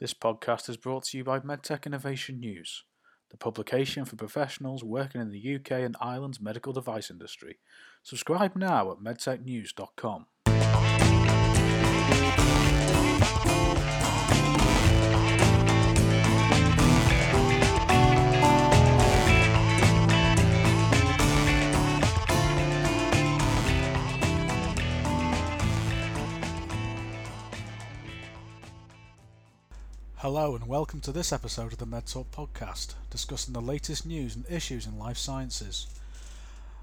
This podcast is brought to you by MedTech Innovation News, the publication for professionals working in the UK and Ireland's medical device industry. Subscribe now at medtechnews.com. Hello, and welcome to this episode of the MedTalk podcast, discussing the latest news and issues in life sciences.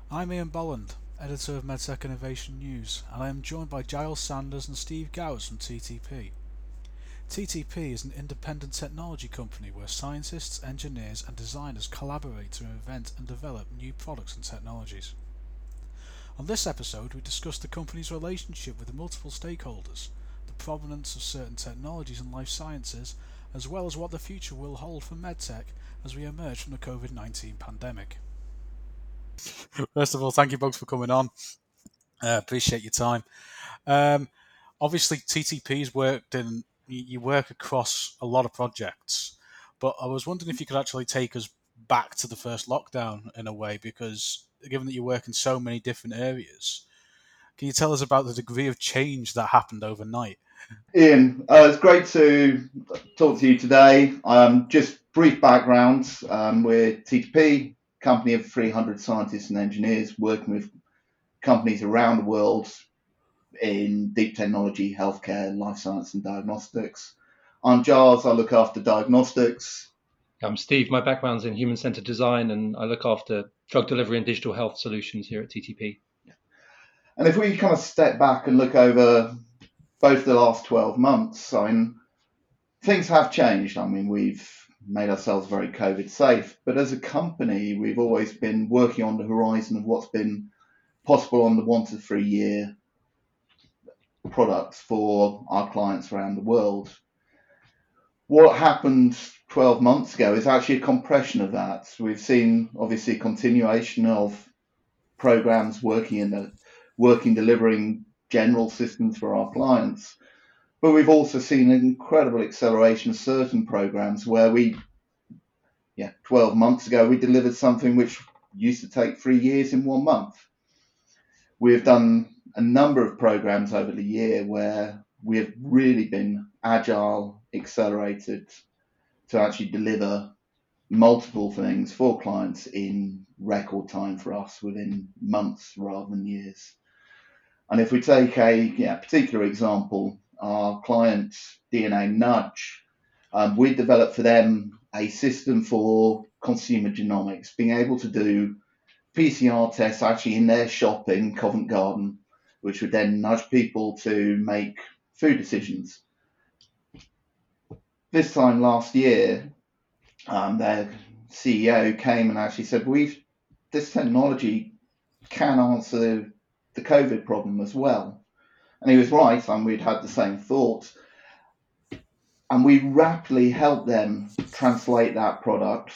I'm Ian Bolland, editor of MedTech Innovation News, and I am joined by Giles Sanders and Steve Gowers from TTP. TTP is an independent technology company where scientists, engineers, and designers collaborate to invent and develop new products and technologies. On this episode, we discuss the company's relationship with multiple stakeholders, provenance of certain technologies in life sciences, as well as what the future will hold for medtech as we emerge from the COVID 19 pandemic. First of all, thank you both for coming on. Uh, appreciate your time. Um, obviously, TTP's worked in, you work across a lot of projects, but I was wondering if you could actually take us back to the first lockdown in a way, because given that you work in so many different areas, can you tell us about the degree of change that happened overnight? Ian, uh, it's great to talk to you today. Um, just brief background. Um, we're TTP, company of 300 scientists and engineers working with companies around the world in deep technology, healthcare, life science, and diagnostics. I'm Giles, I look after diagnostics. I'm Steve, my background's in human centered design, and I look after drug delivery and digital health solutions here at TTP. And if we kind of step back and look over both the last 12 months, I mean, things have changed. I mean, we've made ourselves very COVID safe, but as a company, we've always been working on the horizon of what's been possible on the one to three year products for our clients around the world. What happened 12 months ago is actually a compression of that. We've seen obviously a continuation of programs working in the working delivering general systems for our clients. But we've also seen an incredible acceleration of certain programs where we, yeah, 12 months ago, we delivered something which used to take three years in one month. We've done a number of programs over the year where we have really been agile, accelerated to actually deliver multiple things for clients in record time for us within months rather than years. And if we take a yeah, particular example, our client DNA Nudge, um, we developed for them a system for consumer genomics, being able to do PCR tests actually in their shop in Covent Garden, which would then nudge people to make food decisions. This time last year, um, their CEO came and actually said, "We've this technology can answer the COVID problem as well. And he was right, and we'd had the same thought. And we rapidly helped them translate that product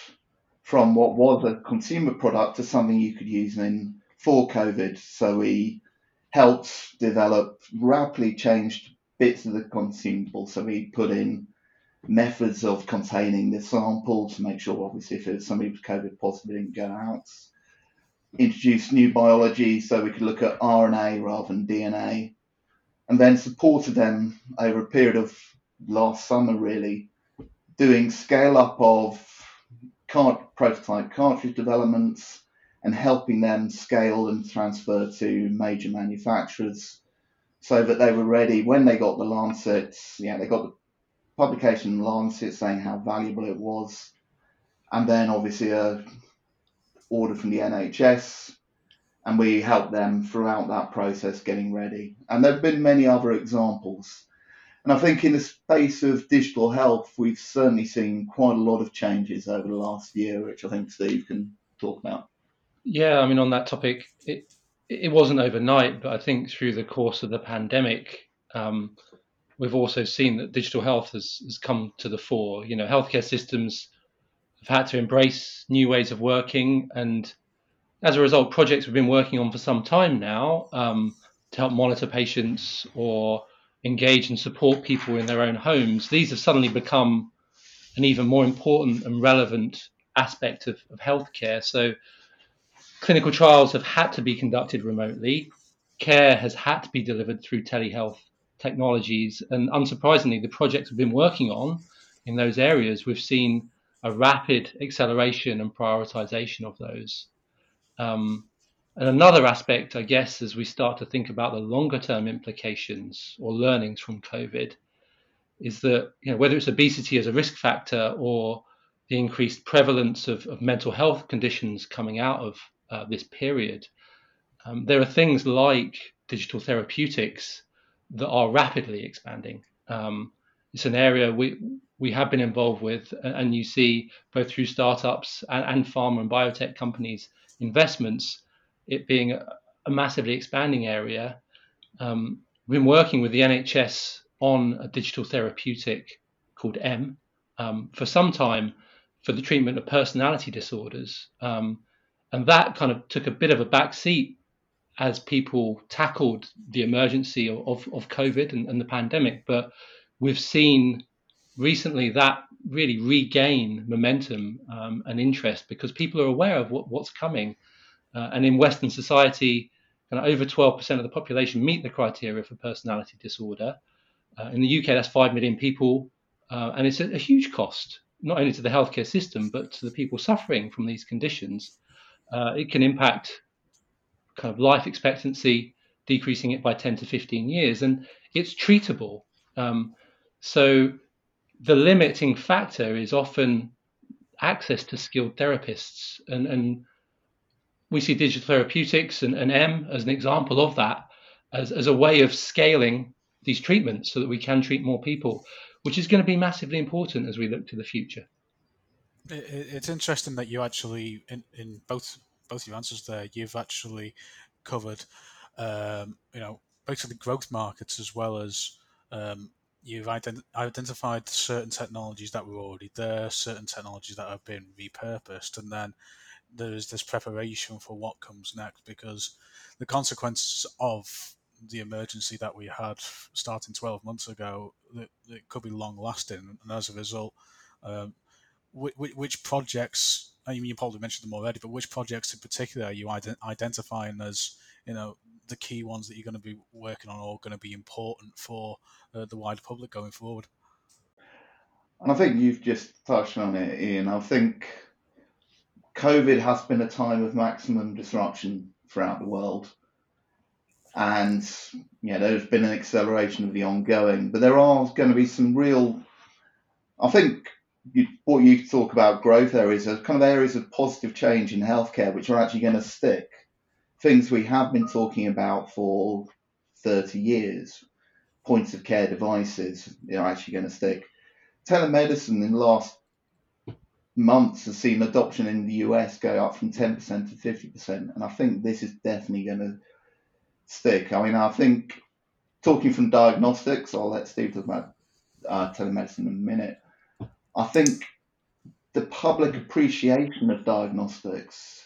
from what was a consumer product to something you could use in for COVID. So we helped develop, rapidly changed bits of the consumable. So we put in methods of containing the sample to make sure, obviously, if it was somebody with COVID positive, didn't go out introduced new biology so we could look at RNA rather than DNA, and then supported them over a period of last summer, really, doing scale up of prototype cartridge developments and helping them scale and transfer to major manufacturers so that they were ready when they got the Lancet. Yeah, they got the publication in Lancet saying how valuable it was, and then obviously a order from the NHS, and we help them throughout that process getting ready. And there have been many other examples. And I think in the space of digital health, we've certainly seen quite a lot of changes over the last year, which I think Steve can talk about. Yeah, I mean, on that topic, it it wasn't overnight, but I think through the course of the pandemic, um, we've also seen that digital health has, has come to the fore. You know, healthcare systems have had to embrace new ways of working. And as a result, projects we've been working on for some time now um, to help monitor patients or engage and support people in their own homes, these have suddenly become an even more important and relevant aspect of, of healthcare. So, clinical trials have had to be conducted remotely. Care has had to be delivered through telehealth technologies. And unsurprisingly, the projects we've been working on in those areas, we've seen a rapid acceleration and prioritization of those. Um, and another aspect, I guess, as we start to think about the longer term implications or learnings from COVID, is that you know, whether it's obesity as a risk factor or the increased prevalence of, of mental health conditions coming out of uh, this period, um, there are things like digital therapeutics that are rapidly expanding. Um, it's an area we we have been involved with, and you see both through startups and, and pharma and biotech companies investments, it being a, massively expanding area. Um, we've been working with the NHS on a digital therapeutic called M um, for some time for the treatment of personality disorders, um, and that kind of took a bit of a back seat as people tackled the emergency of, of, of COVID and, and, the pandemic. But we've seen recently that really regain momentum um, and interest because people are aware of what, what's coming. Uh, and in Western society, kind of over 12% of the population meet the criteria for personality disorder. Uh, in the UK, that's 5 million people. Uh, and it's a, a, huge cost, not only to the healthcare system, but to the people suffering from these conditions. Uh, it can impact kind of life expectancy, decreasing it by 10 to 15 years, and it's treatable. Um, so the limiting factor is often access to skilled therapists, and, and we see digital therapeutics and, and M as an example of that, as, as a way of scaling these treatments so that we can treat more people, which is going to be massively important as we look to the future. It's interesting that you actually, in, in both both your answers there, you've actually covered, um, you know, basically growth markets as well as um, you've ident- identified certain technologies that were already there, certain technologies that have been repurposed, and then there's this preparation for what comes next because the consequences of the emergency that we had starting 12 months ago that could be long lasting and as a result um, which, which projects I mean, you probably mentioned them already, but which projects in particular are you ident- identifying as, you know, the key ones that you're going to be working on or going to be important for uh, the wider public going forward? And I think you've just touched on it, Ian. I think COVID has been a time of maximum disruption throughout the world. And yeah, there's been an acceleration of the ongoing, but there are going to be some real, I think you, what you talk about growth areas are kind of areas of positive change in healthcare, which are actually going to stick. Things we have been talking about for 30 years, points of care devices, are actually going to stick. Telemedicine in the last months has seen adoption in the US go up from 10% to 50%, and I think this is definitely going to stick. I mean, I think talking from diagnostics, I'll let Steve talk about uh, telemedicine in a minute I think the public appreciation of diagnostics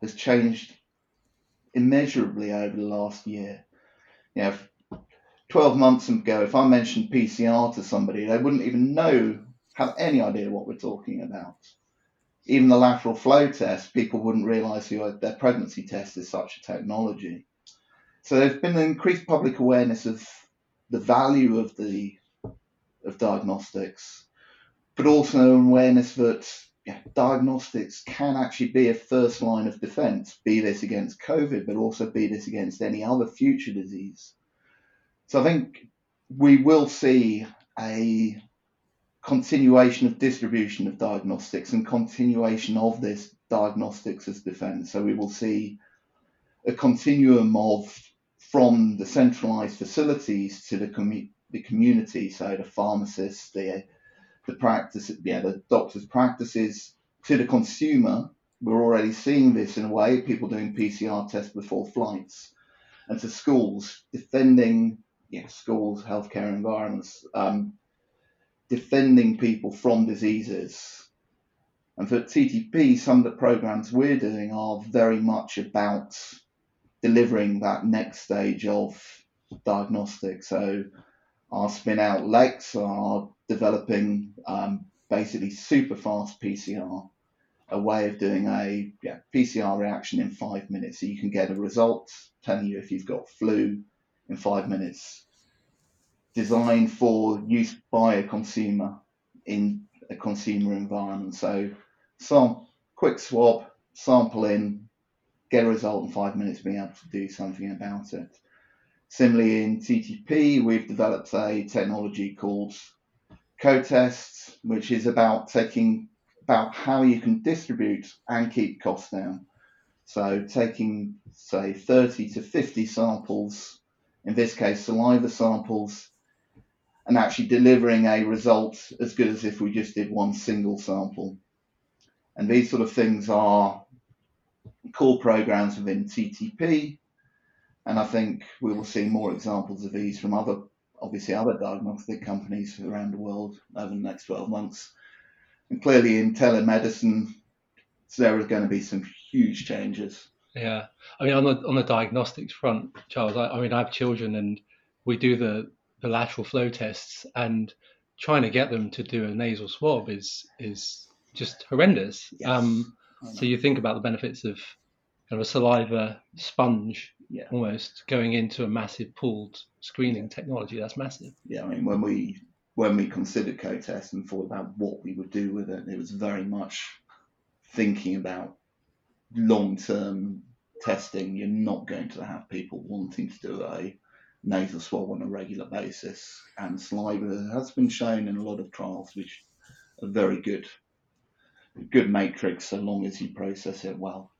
has changed immeasurably over the last year. You know, 12 months ago, if I mentioned PCR to somebody, they wouldn't even know, have any idea what we're talking about. Even the lateral flow test, people wouldn't realize their pregnancy test is such a technology. So there's been an increased public awareness of the value of the of diagnostics but also an awareness that diagnostics can actually be a first line of defense, be this against COVID, but also be this against any other future disease. So I think we will see a continuation of distribution of diagnostics and continuation of this diagnostics as defense. So we will see a continuum of from the centralized facilities to the, com- the community, so the pharmacists, the the practice, yeah, the doctor's practices to the consumer. We're already seeing this in a way, people doing PCR tests before flights, and to schools defending, yeah, schools, healthcare environments, um, defending people from diseases. And for TTP, some of the programs we're doing are very much about delivering that next stage of diagnostics. So our spin out Lex are developing um, basically super fast PCR, a way of doing a yeah, PCR reaction in five minutes. So you can get a result telling you if you've got flu in five minutes, designed for use by a consumer in a consumer environment. So some quick swab, sample in, get a result in five minutes, being able to do something about it. Similarly, in TTP, we've developed a technology called co-tests, which is about taking about how you can distribute and keep costs down. So taking say 30 to 50 samples, in this case saliva samples, and actually delivering a result as good as if we just did one single sample. And these sort of things are core programs within TTP. And I think we will see more examples of these from other, obviously, other diagnostic companies around the world over the next 12 months. And clearly, in telemedicine, there are going to be some huge changes. Yeah, I mean, on the on the diagnostics front, Giles, I, I mean, I have children, and we do the the lateral flow tests, and trying to get them to do a nasal swab is is just horrendous. Yes. Um, so you think about the benefits of kind of a saliva sponge Yeah. almost going into a massive pooled screening technology. That's massive. yeah, I mean, when we when we considered co-test and thought about what we would do with it, it was very much thinking about long-term testing. You're not going to have people wanting to do a nasal swab on a regular basis, and saliva has been shown in a lot of trials, which are very good, good matrix so long as you process it well.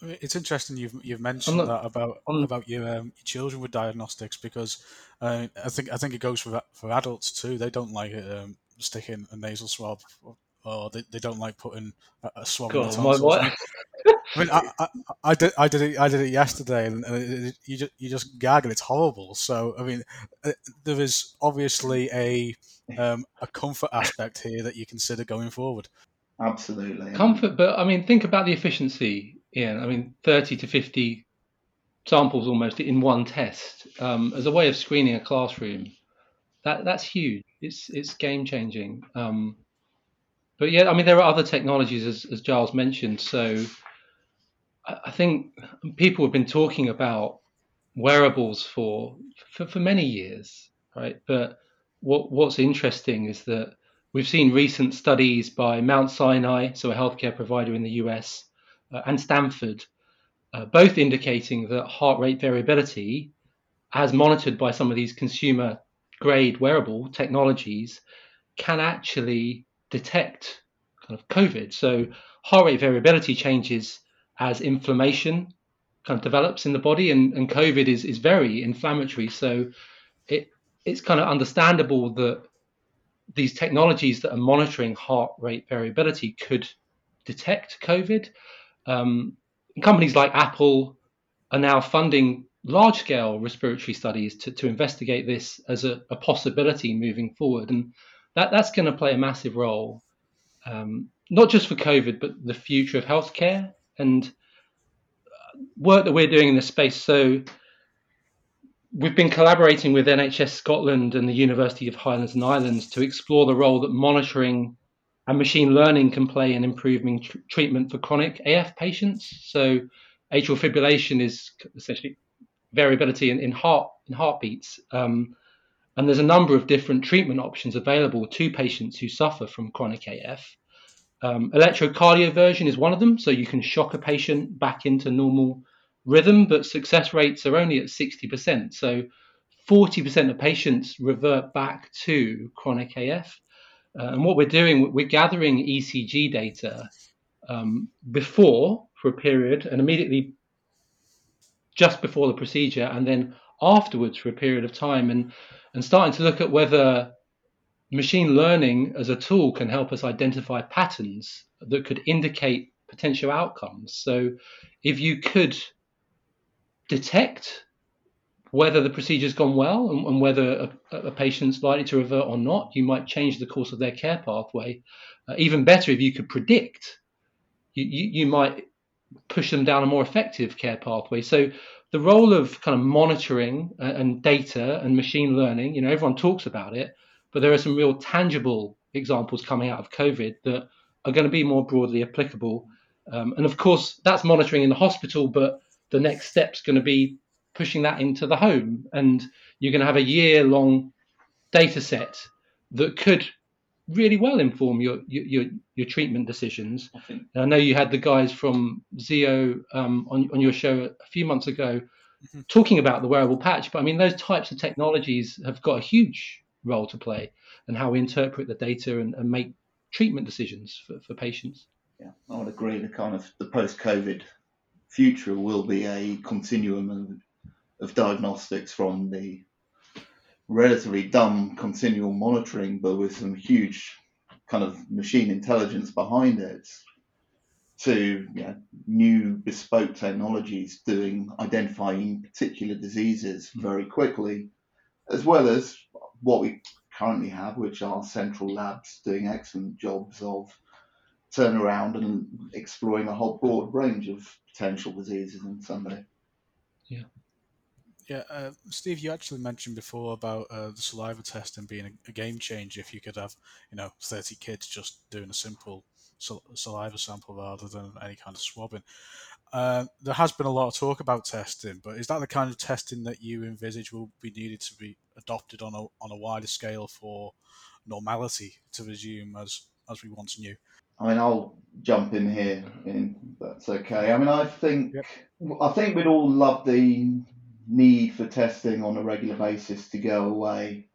It's interesting you've you've mentioned the- that about on- about your, um, your children with diagnostics because uh, I think I think it goes for for adults too. They don't like um, sticking a nasal swab or, or they, they don't like putting a, a swab in God, the my, tonsils. what? I mean, I, I, I did I did it I did it yesterday, and it, it, you just you just gag and it's horrible. So I mean, uh, there is obviously a um, a comfort aspect here that you consider going forward. Absolutely. Comfort, but I mean, think about the efficiency. Yeah, I mean, 30 to 50 samples almost in one test um, as a way of screening a classroom. That that's huge. It's it's game changing. Um, but yeah, I mean, there are other technologies as, as Giles mentioned. So I, I think people have been talking about wearables for, for for many years, right? But what what's interesting is that we've seen recent studies by Mount Sinai, so a healthcare provider in the US, and Stanford, uh, both indicating that heart rate variability, as monitored by some of these consumer grade wearable technologies, can actually detect kind of COVID. So heart rate variability changes as inflammation kind of develops in the body, and, and COVID is, is very inflammatory. So it it's kind of understandable that these technologies that are monitoring heart rate variability could detect COVID. Um, companies like Apple are now funding large scale respiratory studies to, to investigate this as a, a possibility moving forward. And that, that's going to play a massive role, um, not just for COVID, but the future of healthcare and uh, work that we're doing in this space. So we've been collaborating with NHS Scotland and the University of Highlands and Islands to explore the role that monitoring and machine learning can play in improving tr- treatment for chronic AF patients. So atrial fibrillation is essentially variability in, in heart in heartbeats. Um, and there's a number of different treatment options available to patients who suffer from chronic AF. Um, electrocardioversion is one of them, so you can shock a patient back into normal rhythm, but success rates are only at 60%. So 40% of patients revert back to chronic AF. Uh, and what we're doing, we're gathering ECG data um, before for a period and immediately just before the procedure and then afterwards for a period of time and, and starting to look at whether machine learning as a tool can help us identify patterns that could indicate potential outcomes. So if you could detect whether the procedure's gone well and, and whether a, a, patient's likely to revert or not, you might change the course of their care pathway. Uh, even better, if you could predict, you, you, you, might push them down a more effective care pathway. So, the role of kind of monitoring and data and machine learning, you know, everyone talks about it, but there are some real tangible examples coming out of COVID that are going to be more broadly applicable. Um, and of course, that's monitoring in the hospital, but the next step's going to be pushing that into the home. And you're going to have a year long data set that could really well inform your your your treatment decisions. I, I know you had the guys from Zio um, on on your show a few months ago mm-hmm. talking about the wearable patch, but I mean those types of technologies have got a huge role to play and how we interpret the data and, and make treatment decisions for, for patients. Yeah, I would agree. The kind of the post-COVID future will be a continuum of, diagnostics from the relatively dumb continual monitoring, but with some huge kind of machine intelligence behind it, to you know, new bespoke technologies doing identifying particular diseases hmm. very quickly, as well as what we currently have, which are central labs doing excellent jobs of turnaround and exploring a whole broad range of potential diseases in somebody. Yeah. Uh, Steve, you actually mentioned before about uh, the saliva testing being a, a, game changer. If you could have, you know, 30 kids just doing a simple sal- saliva sample rather than any kind of swabbing. Uh, there has been a lot of talk about testing, but is that the kind of testing that you envisage will be needed to be adopted on a on a wider scale for normality to resume as as we once knew? I mean, I'll jump in here, in that's okay. I mean, I think yep. I think we'd all love the need for testing on a regular basis to go away.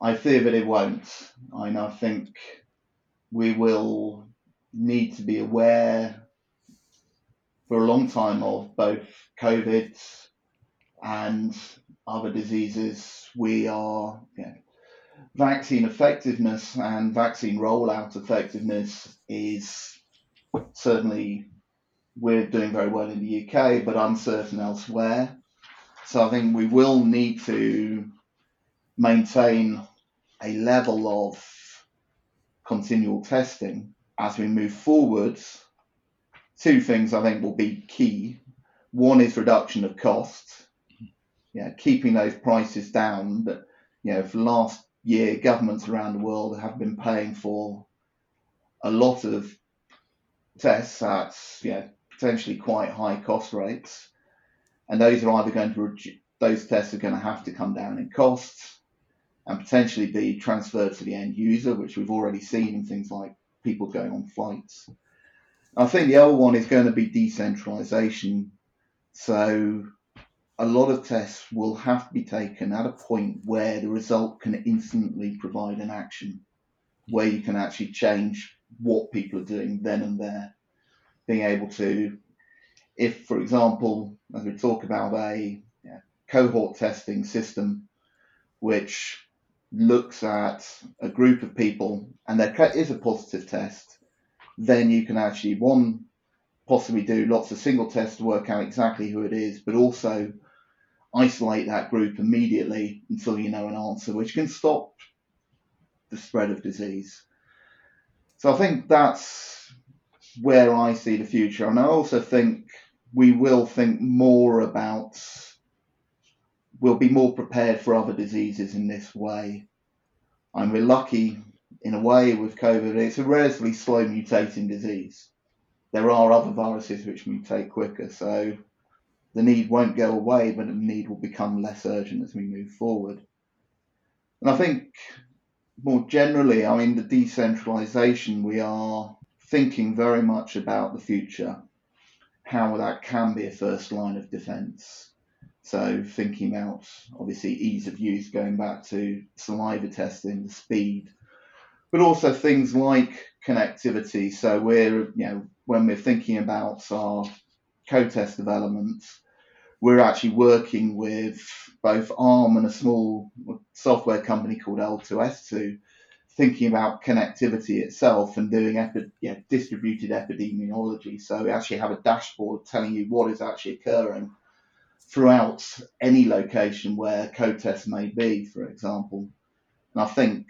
I fear that it won't. I I think we will need to be aware for a long time of both COVID and other diseases. We are vaccine effectiveness and vaccine rollout effectiveness is certainly we're doing very well in the UK, but uncertain elsewhere. So I think we will need to maintain a level of continual testing as we move forwards two things I think will be key. One is reduction of costs, yeah, keeping those prices down. But you know, for last year, governments around the world have been paying for a lot of tests at yeah, potentially quite high cost rates, and those are either going to reduce, those tests are going to have to come down in costs and potentially be transferred to the end user, which we've already seen in things like people going on flights. I think the other one is going to be decentralization. So a lot of tests will have to be taken at a point where the result can instantly provide an action, where you can actually change what people are doing then and there. Being able to, if, for example, as we talk about a cohort testing system, which looks at a group of people and there is a positive test, then you can actually one possibly do lots of single tests to work out exactly who it is, but also isolate that group immediately until you know an answer, which can stop the spread of disease. So I think that's where I see the future. And I also think we will think more about, we'll be more prepared for other diseases in this way. And we're lucky in a way with COVID, it's a relatively slow mutating disease. There are other viruses which mutate quicker, so the need won't go away, but the need will become less urgent as we move forward. And I think more generally, I mean, the decentralization, we are thinking very much about the future, how that can be a first line of defense. So thinking about obviously ease of use, going back to saliva testing, the speed, but also things like connectivity. So we're, you know, when we're thinking about our co-test developments, we're actually working with both ARM and a small software company called L2S2, thinking about connectivity itself and doing epi- yeah, distributed epidemiology. So we actually have a dashboard telling you what is actually occurring throughout any location where co-tests may be, for example. And I think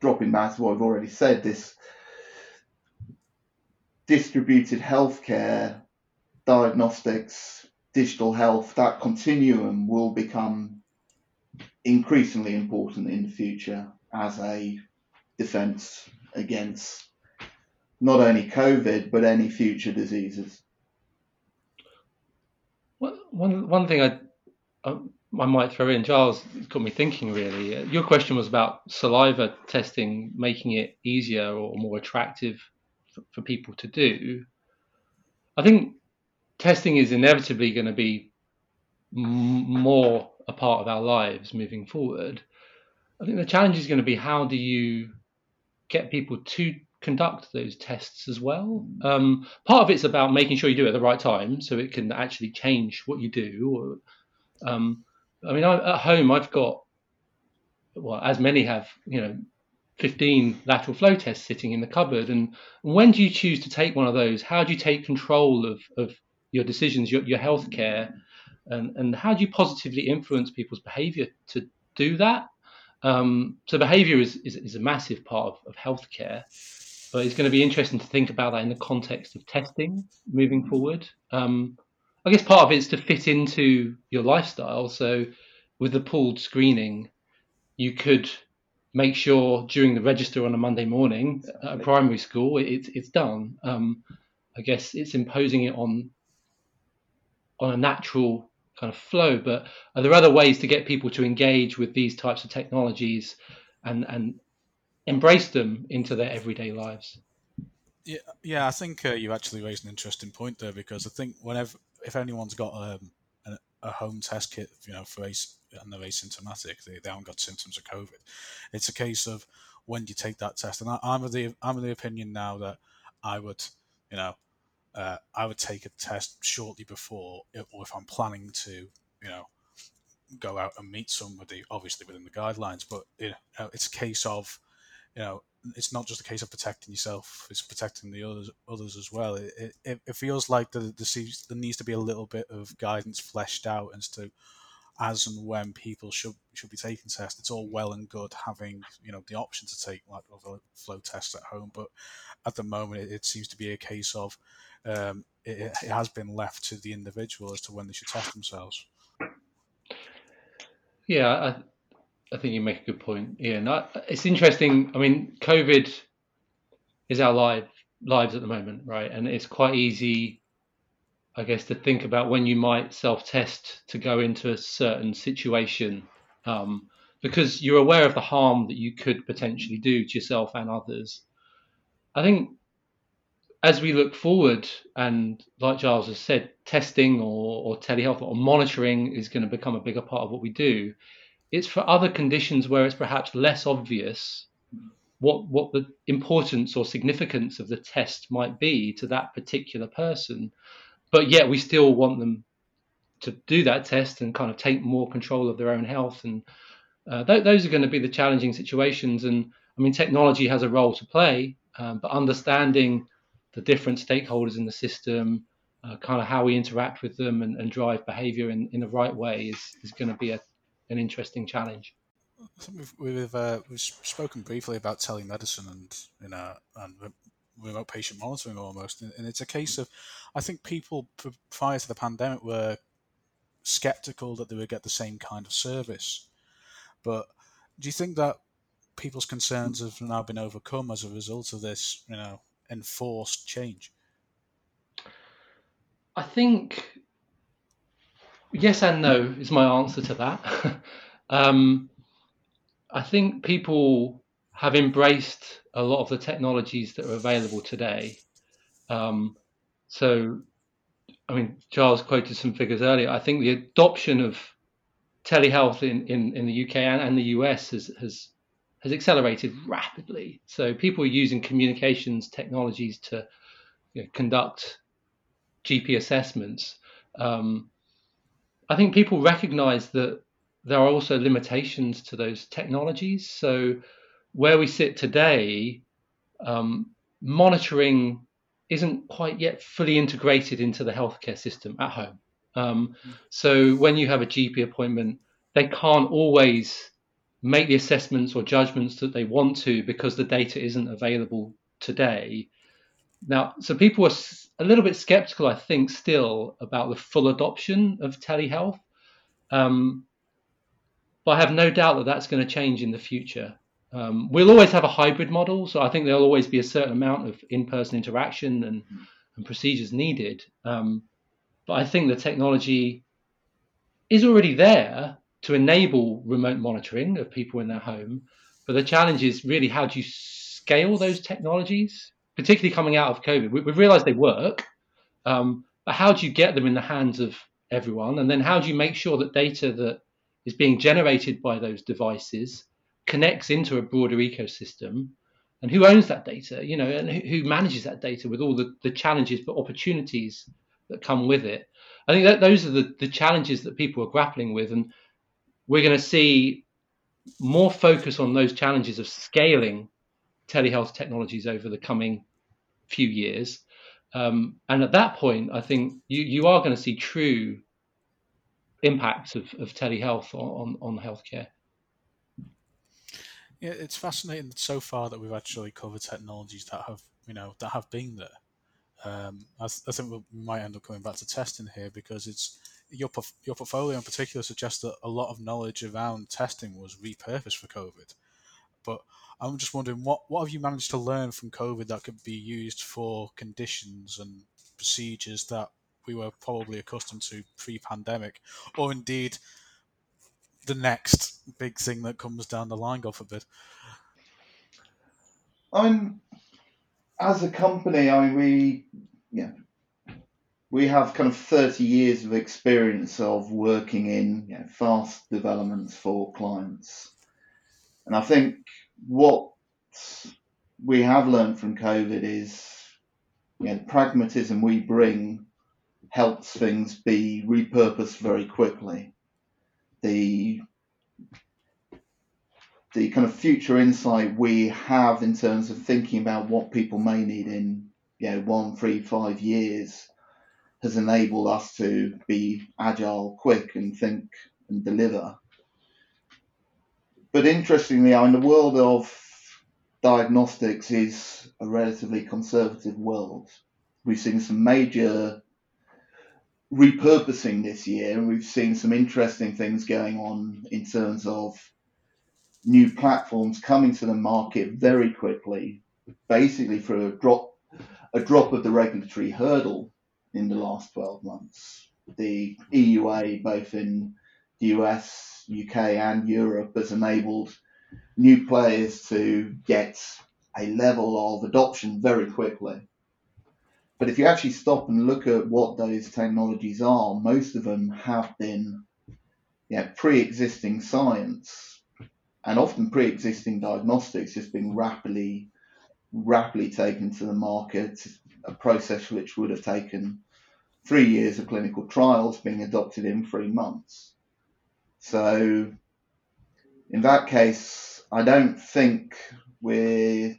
dropping back to what I've already said, this distributed healthcare diagnostics digital health, that continuum will become increasingly important in the future as a defense against not only COVID, but any future diseases. Well, one, one thing I, I, I might throw in, Giles, got me thinking really. Uh, your question was about saliva testing, making it easier or more attractive for, for people to do. I think testing is inevitably going to be m- more a part of our lives moving forward. I think the challenge is going to be how do you get people to conduct those tests as well. Um, part of it's about making sure you do it at the right time, so it can actually change what you do. Or, um, I mean, I, at home I've got, well, as many have, you know, 15 lateral flow tests sitting in the cupboard. And when do you choose to take one of those? How do you take control of, of your decisions, your, your healthcare, and, and how do you positively influence people's behavior to do that? Um, so behavior is, is, is, a massive part of, of healthcare, but it's going to be interesting to think about that in the context of testing moving forward. Um, I guess part of it is to fit into your lifestyle. So with the pooled screening, you could make sure during the register on a Monday morning at a primary school, it, it's done. Um, I guess it's imposing it on on a natural kind of flow. But are there other ways to get people to engage with these types of technologies and and embrace them into their everyday lives? Yeah, yeah, I think uh, you actually raised an interesting point there because I think whenever if anyone's got um, a, a, home test kit, you know, for ace, and they're asymptomatic, they, they haven't got symptoms of COVID. It's a case of when you take that test, and I, am of the I'm of the opinion now that I would, you know, uh, I would take a test shortly before, or if I'm planning to, you know, go out and meet somebody, obviously within the guidelines. But you know, it's a case of, you know, it's not just a case of protecting yourself; it's protecting the others, others as well. It, it, it feels like there, there needs to be a little bit of guidance fleshed out as to as and when people should should be taking tests. It's all well and good having you know the option to take like flow tests at home, but at the moment it, it seems to be a case of um, it, it, has been left to the individual as to when they should test themselves. Yeah, I, I think you make a good point. Yeah, no, it's interesting. I mean, COVID is our life lives at the moment, right? And it's quite easy, I guess, to think about when you might self-test to go into a certain situation, um, because you're aware of the harm that you could potentially do to yourself and others. I think as we look forward, and like Giles has said, testing or, or telehealth or monitoring is going to become a bigger part of what we do. It's for other conditions where it's perhaps less obvious what what the importance or significance of the test might be to that particular person, but yet we still want them to do that test and kind of take more control of their own health. And uh, th- those are going to be the challenging situations. And I mean, technology has a role to play, um, but understanding the different stakeholders in the system, uh, kind of how we interact with them and, and drive behavior in, in the right way is, is going to be a, an interesting challenge. We've we've, uh, we've spoken briefly about telemedicine and you know and remote patient monitoring almost, and it's a case of I think people prior to the pandemic were skeptical that they would get the same kind of service, but do you think that people's concerns have now been overcome as a result of this, you know, enforced change? I think yes and no is my answer to that. um, I think people have embraced a lot of the technologies that are available today. Um, so, I mean, Giles quoted some figures earlier. I think the adoption of telehealth in, in, in the UK and, and the US has, has has accelerated rapidly. So people are using communications technologies to you know, conduct GP assessments. Um, I think people recognise that there are also limitations to those technologies. So where we sit today, um, monitoring isn't quite yet fully integrated into the healthcare system at home. Um, so when you have a GP appointment, they can't always make the assessments or judgments that they want to because the data isn't available today. Now, so people are a little bit skeptical, I think, still about the full adoption of telehealth. Um, but I have no doubt that that's going to change in the future. Um, we'll always have a hybrid model, so I think there'll always be a certain amount of in-person interaction and, and procedures needed. Um, but I think the technology is already there to enable remote monitoring of people in their home. But the challenge is really how do you scale those technologies, particularly coming out of COVID? We, have realized they work, um, but how do you get them in the hands of everyone? And then how do you make sure that data that is being generated by those devices connects into a broader ecosystem? And who owns that data, you know, and who manages that data with all the, the challenges but opportunities that come with it? I think that those are the, the challenges that people are grappling with. And we're going to see more focus on those challenges of scaling telehealth technologies over the coming few years. Um, and at that point, I think you, you are going to see true impacts of, of telehealth on, on, on healthcare. It's fascinating so far that we've actually covered technologies that have, you know, that have been there. Um, I, I, think we might end up coming back to testing here because it's your your portfolio in particular suggests that a lot of knowledge around testing was repurposed for COVID. But I'm just wondering what what have you managed to learn from COVID that could be used for conditions and procedures that we were probably accustomed to pre-pandemic, or indeed the next big thing that comes down the line, God forbid. I mean, as a company, I mean, we yeah, we have kind of 30 years of experience of working in you know, fast developments for clients. And I think what we have learned from COVID is you know, the pragmatism we bring helps things be repurposed very quickly. The the kind of future insight we have in terms of thinking about what people may need in you know one, three, five years has enabled us to be agile, quick, and think and deliver. But interestingly, I in the world of diagnostics is a relatively conservative world. We've seen some major repurposing this year, and we've seen some interesting things going on in terms of new platforms coming to the market very quickly, basically for a drop a drop of the regulatory hurdle in the last 12 months. The EUA, both in the US, UK, and Europe, has enabled new players to get a level of adoption very quickly. But if you actually stop and look at what those technologies are, most of them have been yeah, pre-existing science and often pre-existing diagnostics just being rapidly rapidly taken to the market, a process which would have taken three years of clinical trials being adopted in three months. So in that case, I don't think we're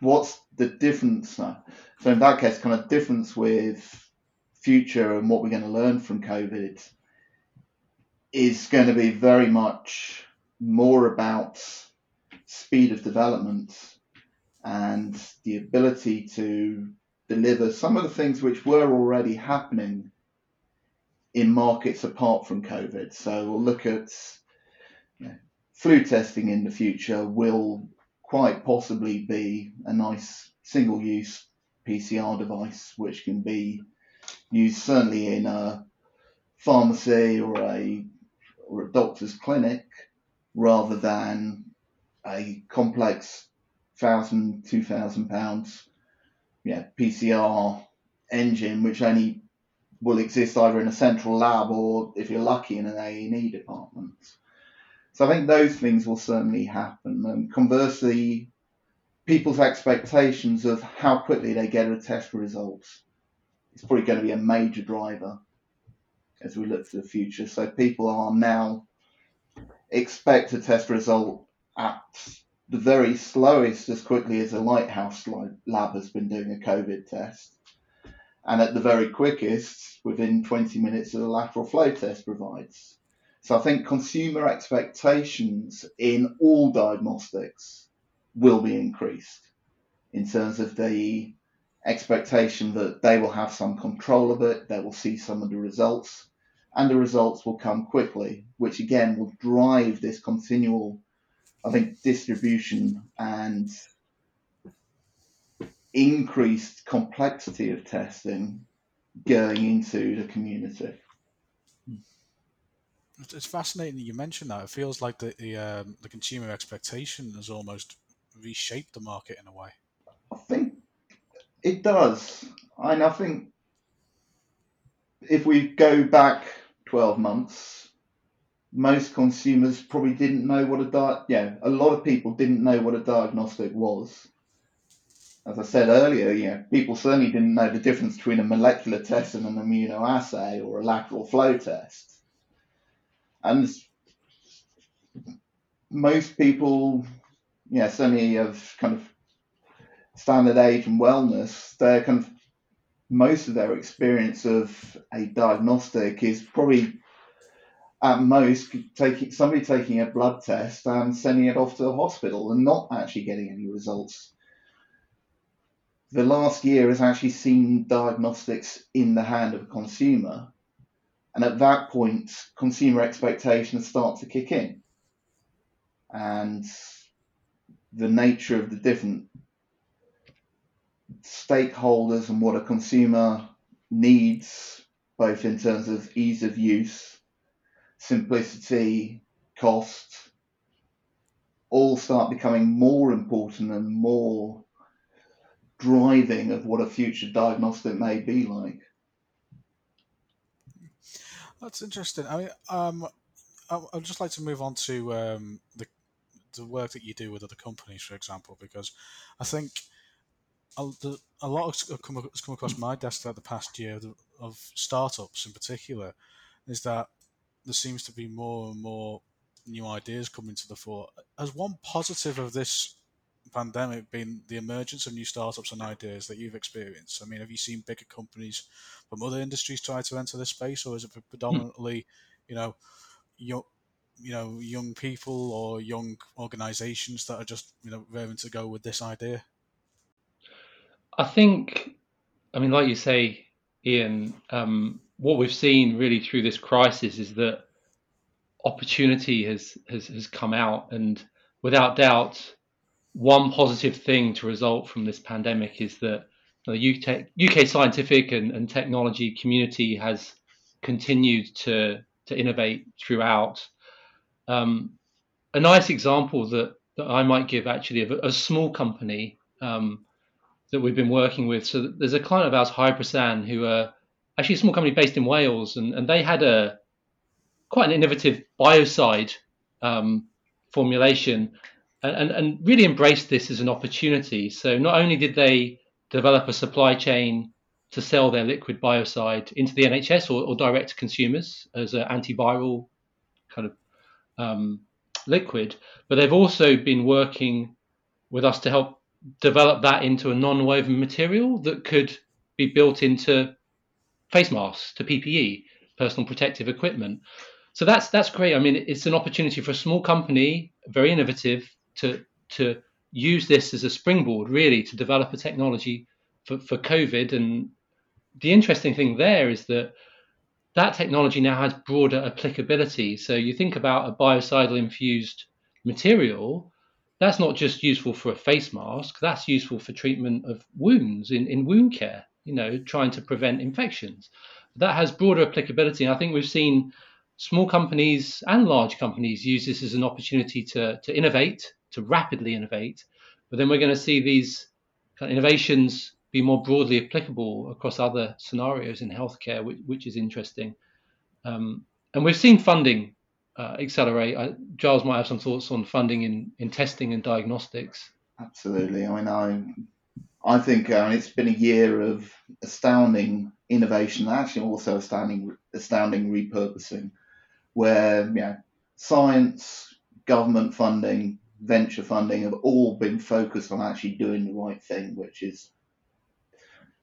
what's the difference now? So in that case, kind of difference with future and what we're going to learn from COVID is going to be very much more about speed of development and the ability to deliver some of the things which were already happening in markets apart from COVID. So we'll look at you know, flu testing in the future will quite possibly be a nice single use PCR device which can be used certainly in a pharmacy or a or a doctor's clinic rather than a complex thousand, two thousand pounds, yeah, PCR engine, which only will exist either in a central lab or, if you're lucky, in an A&E department. So I think those things will certainly happen. And conversely, people's expectations of how quickly they get a test result is probably going to be a major driver as we look to the future. So people are now expect a test result at the very slowest as quickly as a lighthouse lab has been doing a COVID test, and at the very quickest within 20 minutes of the lateral flow test provides. So I think consumer expectations in all diagnostics will be increased in terms of the expectation that they will have some control of it, they will see some of the results, and the results will come quickly, which again will drive this continual, I think, distribution and increased complexity of testing going into the community. Hmm. It's fascinating that you mentioned that. It feels like the the, um, the consumer expectation has almost reshaped the market in a way. I think it does. And I think if we go back 12 months, most consumers probably didn't know what a di- yeah, a lot of people didn't know what a diagnostic was. As I said earlier, yeah, people certainly didn't know the difference between a molecular test and an immunoassay or a lateral flow test. And most people, yeah, certainly of kind of standard age and wellness, they're kind of most of their experience of a diagnostic is probably at most taking somebody taking a blood test and sending it off to the hospital and not actually getting any results. The last year has actually seen diagnostics in the hand of a consumer, and at that point, consumer expectations start to kick in, and the nature of the different stakeholders and what a consumer needs, both in terms of ease of use, simplicity, cost, all start becoming more important and more driving of what a future diagnostic may be like. That's interesting. I mean, um, I, would just like to move on to um, the the work that you do with other companies, for example, because I think a, a lot has come, come across my desk throughout the past year of startups in particular is that there seems to be more and more new ideas coming to the fore. Has one positive of this pandemic been the emergence of new startups and ideas that you've experienced? I mean, have you seen bigger companies from other industries try to enter this space, or is it predominantly, you know, young, you know, young people or young organisations that are just, you know, raring to go with this idea? I think, I mean, like you say, Ian, um, what we've seen really through this crisis is that opportunity has, has, has come out. And without doubt, one positive thing to result from this pandemic is that the UK, UK scientific and, and technology community has continued to, to innovate throughout. Um, a nice example that, that I might give actually of a, a small company um, that we've been working with. So there's a client of ours, Hypersan, who are actually a small company based in Wales, and, and they had a quite an innovative biocide um, formulation and, and really embraced this as an opportunity. So not only did they develop a supply chain to sell their liquid biocide into the NHS or, or direct to consumers as an antiviral kind of um, liquid, but they've also been working with us to help develop that into a non-woven material that could be built into face masks, to PPE, personal protective equipment. So that's that's great. I mean, it's an opportunity for a small company, very innovative, to to use this as a springboard, really, to develop a technology for, for COVID. And the interesting thing there is that that technology now has broader applicability. So you think about a biocidal infused material that's not just useful for a face mask, that's useful for treatment of wounds in, in wound care, you know, trying to prevent infections. That has broader applicability. And I think we've seen small companies and large companies use this as an opportunity to, to innovate, to rapidly innovate. But then we're going to see these kind of innovations be more broadly applicable across other scenarios in healthcare, which, which is interesting. Um, and we've seen funding uh, accelerate. I, Giles might have some thoughts on funding in, in testing and diagnostics. Absolutely. I mean, I I think uh, it's been a year of astounding innovation, actually also astounding astounding repurposing, where know, science, government funding, venture funding have all been focused on actually doing the right thing, which is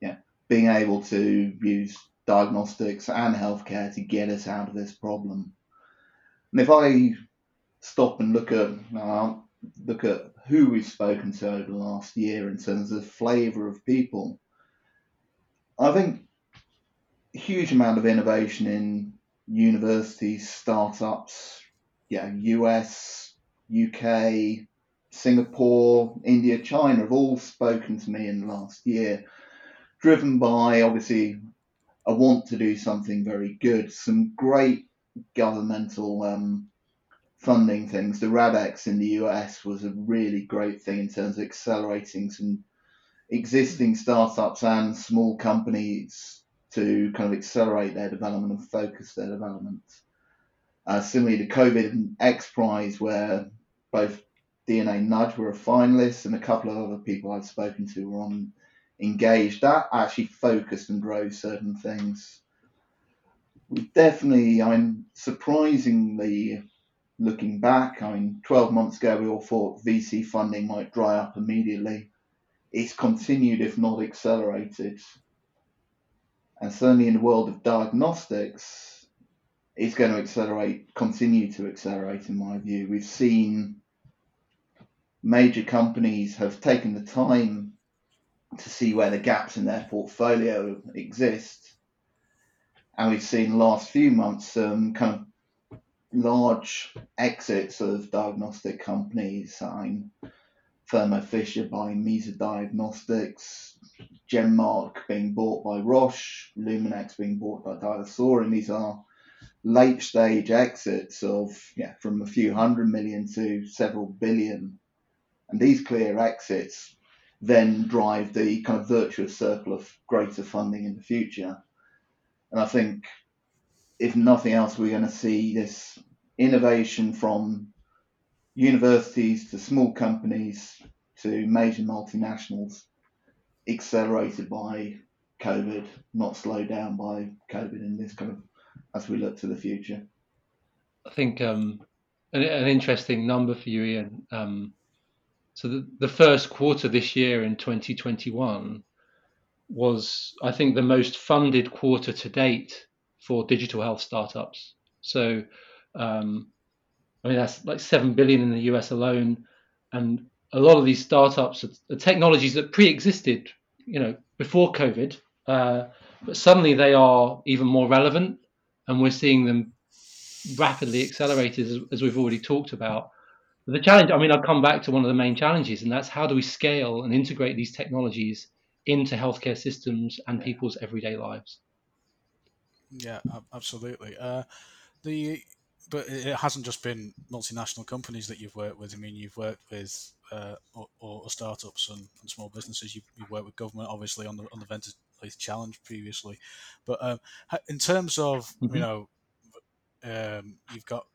yeah, being able to use diagnostics and healthcare to get us out of this problem. And if I stop and look at uh, look at who we've spoken to over the last year in terms of flavour of people, I think a huge amount of innovation in universities, startups, yeah, US, UK, Singapore, India, China have all spoken to me in the last year, driven by obviously a want to do something very good. Some great governmental um, funding things. The RADx in the US was a really great thing in terms of accelerating some existing startups and small companies to kind of accelerate their development and focus their development. Uh, similarly, the COVID X Prize, where both DNA Nudge were a finalist and a couple of other people I've spoken to were on engaged, that actually focused and drove certain things. We definitely, I'm surprisingly looking back. I mean, 12 months ago, we all thought VC funding might dry up immediately. It's continued, if not accelerated and certainly in the world of diagnostics, it's going to accelerate, continue to accelerate, in my view. We've seen major companies have taken the time to see where the gaps in their portfolio exist. And we've seen last few months some kind of large exits of diagnostic companies. I'm Thermo Fisher buying Mesa Diagnostics, Genmark being bought by Roche, Luminex being bought by DiaSorin, and these are late stage exits of yeah, from a few hundred million to several billion. And these clear exits then drive the kind of virtuous circle of greater funding in the future. And I think if nothing else, we're going to see this innovation from universities to small companies to major multinationals accelerated by COVID, not slowed down by COVID in this kind of as we look to the future. I think um, an, an, interesting number for you, Ian. Um, so the, the first quarter this year in 2021 was, I think, the most funded quarter to date for digital health startups. So, um, I mean, that's like seven billion in the US alone, and a lot of these startups are, technologies that pre-existed, you know, before COVID, uh, but suddenly they are even more relevant, and we're seeing them rapidly accelerated, as, as we've already talked about. the challenge, I mean, I'll come back to one of the main challenges, and that's how do we scale and integrate these technologies into healthcare systems and people's everyday lives. Yeah, absolutely. Uh, the but it hasn't just been multinational companies that you've worked with. I mean, you've worked with uh, or, or, startups and, and small businesses. You've, you've, worked with government, obviously, on the on the ventilator challenge previously. But um, in terms of mm-hmm. you know, um, you've got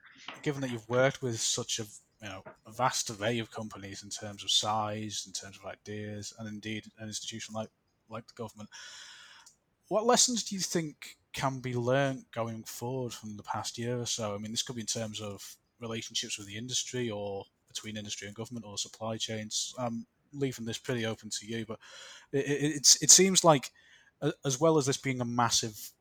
given that you've worked with such a you know a vast array of companies in terms of size, in terms of ideas, and indeed an institution like like the government. What lessons do you think can be learned going forward from the past year or so? I mean, this could be in terms of relationships with the industry or between industry and government or supply chains. I'm leaving this pretty open to you, but it, it, it seems like as well as this being a massive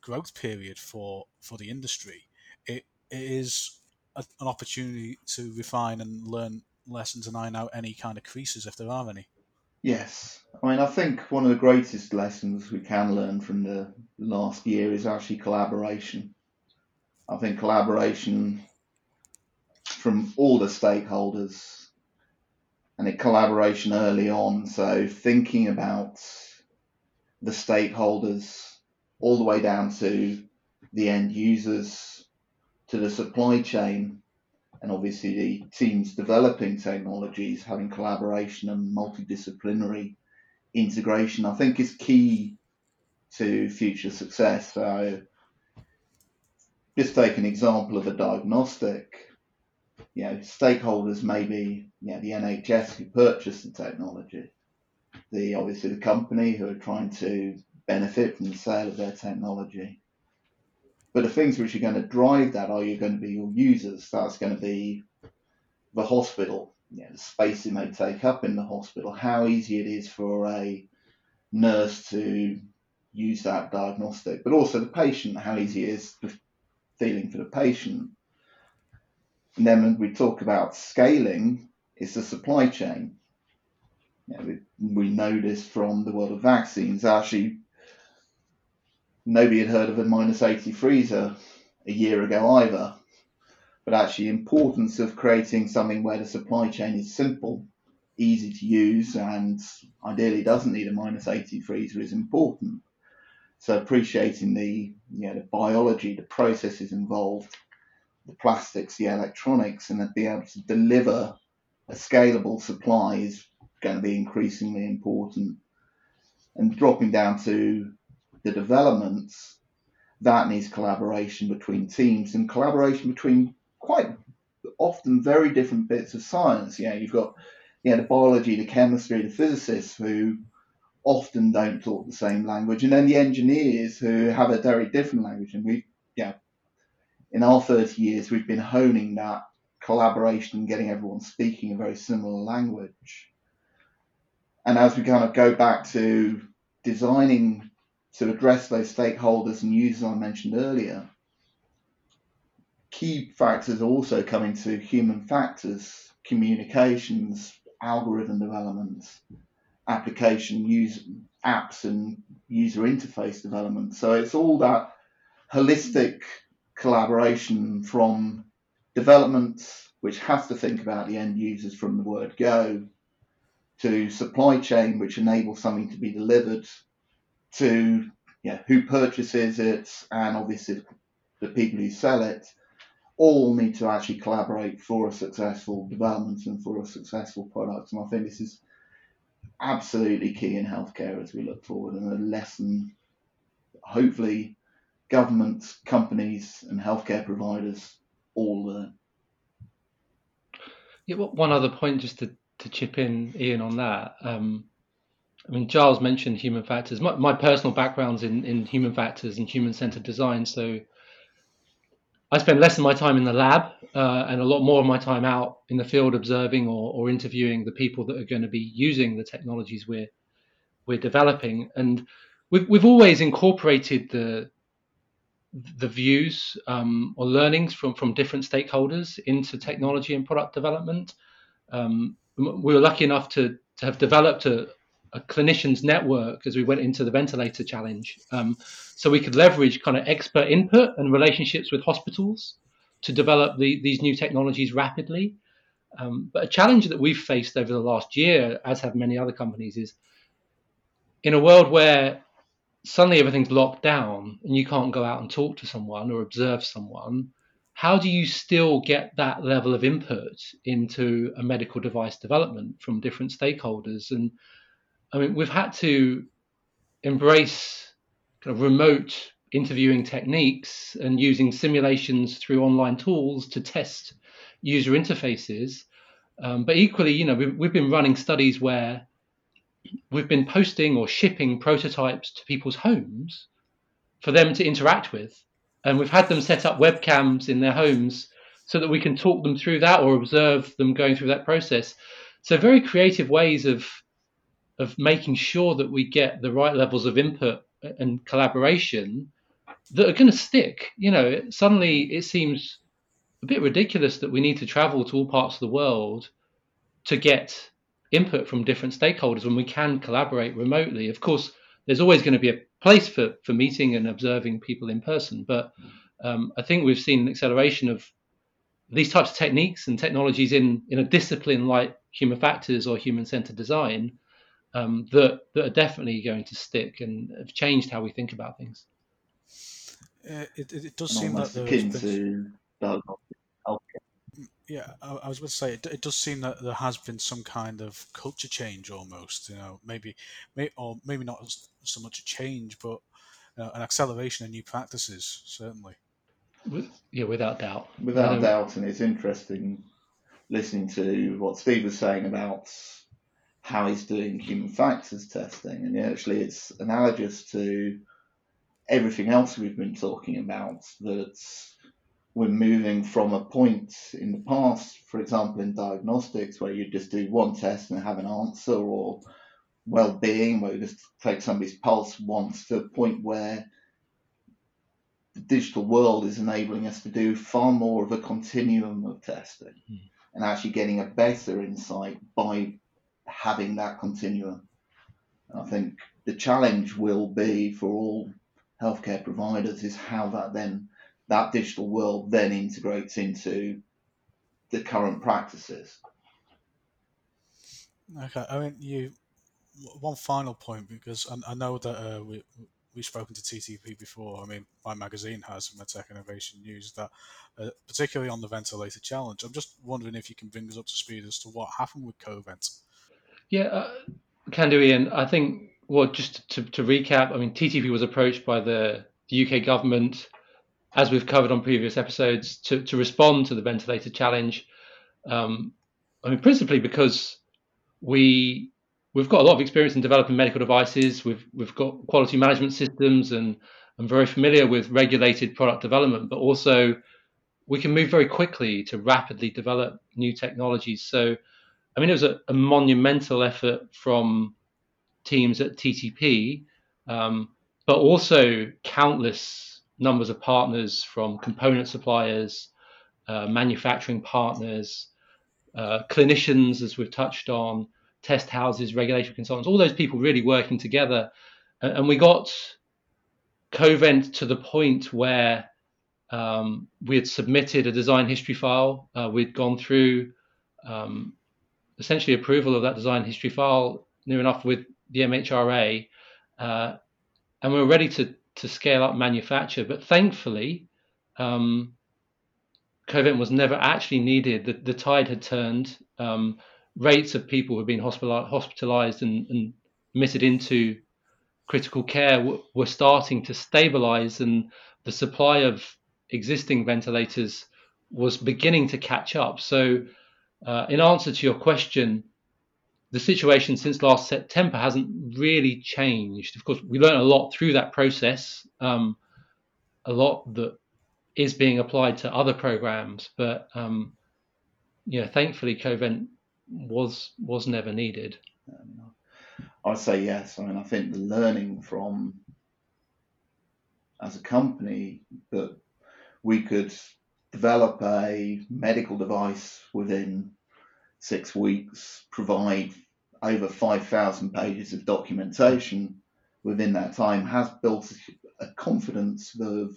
growth period for for the industry, it, it is a, an opportunity to refine and learn lessons and iron out any kind of creases if there are any. Yes, I mean, I think one of the greatest lessons we can learn from the last year is actually collaboration. I think collaboration from all the stakeholders and a collaboration early on. So thinking about the stakeholders all the way down to the end users, to the supply chain, and obviously the teams developing technologies having collaboration and multidisciplinary integration, I think is key to future success. So just take an example of a diagnostic. You know, stakeholders may be you know, the NHS who purchased the technology, the obviously the company who are trying to benefit from the sale of their technology, but the things which are going to drive that are you going to be your users. That's going to be the hospital, you know, the space it may take up in the hospital, how easy it is for a nurse to use that diagnostic, but also the patient, how easy it is the feeling for the patient. And then when we talk about scaling, it's the supply chain. You know, we, we know this from the world of vaccines. Actually, nobody had heard of a minus 80 freezer a year ago either. But actually, importance of creating something where the supply chain is simple, easy to use, and ideally doesn't need a minus 80 freezer is important. So appreciating the you know, the biology, the processes involved, the plastics, the electronics, and then being able to deliver a scalable supply is going to be increasingly important. And dropping down to the developments, that needs collaboration between teams and collaboration between quite often very different bits of science. Yeah, you've got you know, the biology, the chemistry, the physicists who often don't talk the same language, and then the engineers who have a very different language. And we, yeah, in our 30 years, we've been honing that collaboration and getting everyone speaking a very similar language. And as we kind of go back to designing to address those stakeholders and users I mentioned earlier, key factors also come into human factors, communications, algorithm development, application use apps and user interface development. So it's all that holistic collaboration from development, which has to think about the end users from the word go, to supply chain, which enables something to be delivered, to yeah, who purchases it, and obviously the people who sell it, all need to actually collaborate for a successful development and for a successful product. And I think this is absolutely key in healthcare as we look forward and a lesson hopefully governments, companies and healthcare providers all learn. Yeah, well, one other point just to, to chip in, Ian, on that. Um, I mean, Giles mentioned human factors. My, my personal background's in, in human factors and human centered design. So I spend less of my time in the lab uh, and a lot more of my time out in the field observing or, or interviewing the people that are going to be using the technologies we're we're developing. And we've we've always incorporated the the views um, or learnings from from different stakeholders into technology and product development. Um, we were lucky enough to to have developed a, a clinicians network as we went into the ventilator challenge. Um, so we could leverage kind of expert input and relationships with hospitals to develop the, these new technologies rapidly. Um, but a challenge that we've faced over the last year, as have many other companies, is in a world where suddenly everything's locked down and you can't go out and talk to someone or observe someone, how do you still get that level of input into a medical device development from different stakeholders? And I mean, we've had to embrace kind of remote interviewing techniques and using simulations through online tools to test user interfaces. Um, but equally, you know, we've, we've been running studies where we've been posting or shipping prototypes to people's homes for them to interact with. And we've had them set up webcams in their homes so that we can talk them through that or observe them going through that process. So, very creative ways of of making sure that we get the right levels of input and collaboration that are going to stick. You know, suddenly it seems a bit ridiculous that we need to travel to all parts of the world to get input from different stakeholders when we can collaborate remotely. Of course, there's always going to be a place for, for meeting and observing people in person, but um, I think we've seen an acceleration of these types of techniques and technologies in, in a discipline like human factors or human centered design um, that that are definitely going to stick and have changed how we think about things. Uh, it, it, it, does seem that there akin to Yeah, I, I was going to say it, it, does seem that there has been some kind of culture change almost. You know, maybe, may, or maybe not so much a change, but you know, an acceleration in new practices certainly. Yeah, without doubt. Without um, doubt, and it's interesting listening to what Steve was saying about how he's doing human factors testing, and actually it's analogous to everything else we've been talking about. That we're moving from a point in the past, for example, in diagnostics, where you just do one test and have an answer, or well-being, where you just take somebody's pulse once, to a point where the digital world is enabling us to do far more of a continuum of testing mm. and actually getting a better insight by having that continuum. And I think the challenge will be for all healthcare providers is how that then that digital world then integrates into the current practices. Okay, I mean, you. One final point because I, I know that uh, we we've spoken to TTP before. I mean, my magazine has MedTech Innovation News that, uh, particularly on the ventilator challenge. I'm just wondering if you can bring us up to speed as to what happened with Covent. Yeah, uh, can do, Ian. I think, well, just to, to recap, I mean, TTP was approached by the, the UK government, as we've covered on previous episodes, to, to respond to the ventilator challenge. Um, I mean, principally because we we've got a lot of experience in developing medical devices. We've we've got quality management systems and I'm very familiar with regulated product development, but also we can move very quickly to rapidly develop new technologies. So, I mean, it was a, a monumental effort from teams at TTP, um, but also countless numbers of partners from component suppliers, uh, manufacturing partners, uh, clinicians, as we've touched on, test houses, regulatory consultants, all those people really working together. And, and we got Covent to the point where um, we had submitted a design history file. Uh, we'd gone through um, essentially approval of that design history file near enough with the MHRA, uh, and we were ready to to scale up manufacture. But thankfully, um, was never actually needed. The, the tide had turned. Um, rates of people who've been hospitalized and, and admitted into critical care were starting to stabilize, and the supply of existing ventilators was beginning to catch up. So, uh, in answer to your question, the situation since last September hasn't really changed. Of course, we learned a lot through that process, um, a lot that is being applied to other programs, but um, yeah, thankfully, Covent was was never needed. I'd say yes. I mean, I think the learning from as a company that we could develop a medical device within six weeks, provide over 5,000 pages of documentation within that time has built a confidence of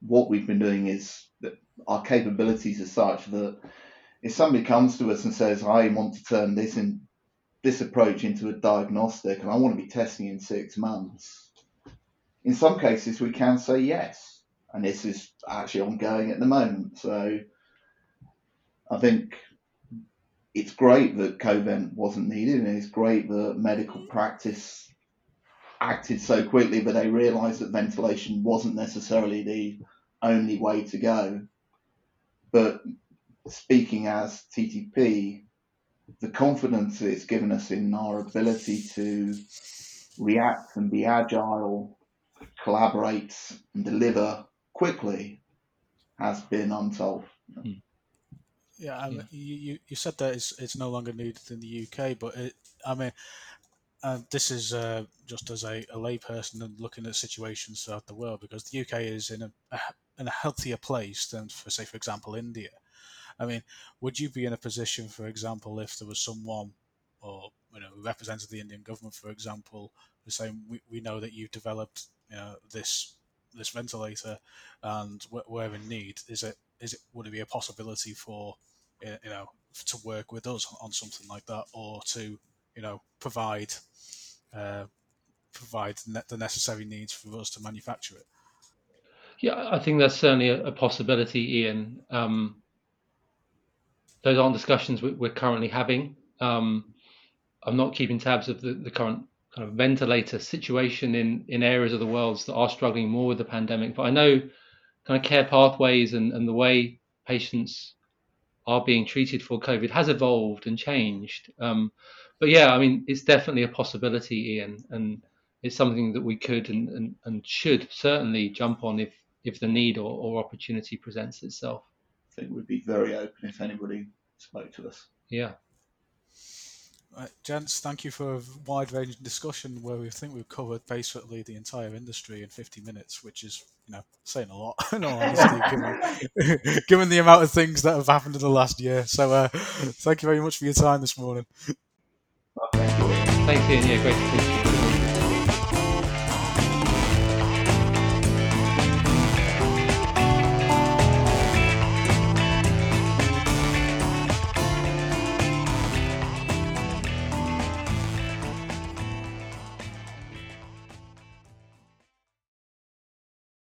what we've been doing is that our capabilities are such that if somebody comes to us and says, I want to turn this in this approach into a diagnostic and I want to be testing in six months, in some cases we can say yes. And this is actually ongoing at the moment. So I think it's great that Covent wasn't needed and it's great that medical practice acted so quickly, but they realised that ventilation wasn't necessarily the only way to go. But speaking as TTP, the confidence that it's given us in our ability to react and be agile, collaborate and deliver quickly has been untold. Hmm. Yeah, I mean, You, you said that it's, it's no longer needed in the UK, but it, I mean, uh, this is uh, just as a, a layperson and looking at situations throughout the world because the UK is in a, a in a healthier place than, for say, for example, India. I mean, would you be in a position, for example, if there was someone or you know who represented the Indian government, for example, who's saying we, we know that you've developed you know this this ventilator and we're in need. Is it is it would it be a possibility for you know to work with us on something like that, or to you know provide uh, provide the necessary needs for us to manufacture it? Yeah, I think that's certainly a, a possibility, Ian. Um, those aren't discussions we're currently having. Um, I'm not keeping tabs of the, the current kind of ventilator situation in, in areas of the world that are struggling more with the pandemic. But I know kind of care pathways and, and the way patients are being treated for COVID has evolved and changed. Um, but yeah, I mean, it's definitely a possibility, Ian, and it's something that we could and, and, and should certainly jump on if, if the need or, or opportunity presents itself. I think we'd be very open if anybody spoke to us. Yeah. Right, gents, thank you for a wide ranging discussion where we think we've covered basically the entire industry in 50 minutes, which is, you know, saying a lot, in all honesty, given, given, the amount of things that have happened in the last year. So, uh, thank you very much for your time this morning. Thanks, Ian. Yeah, great to see you.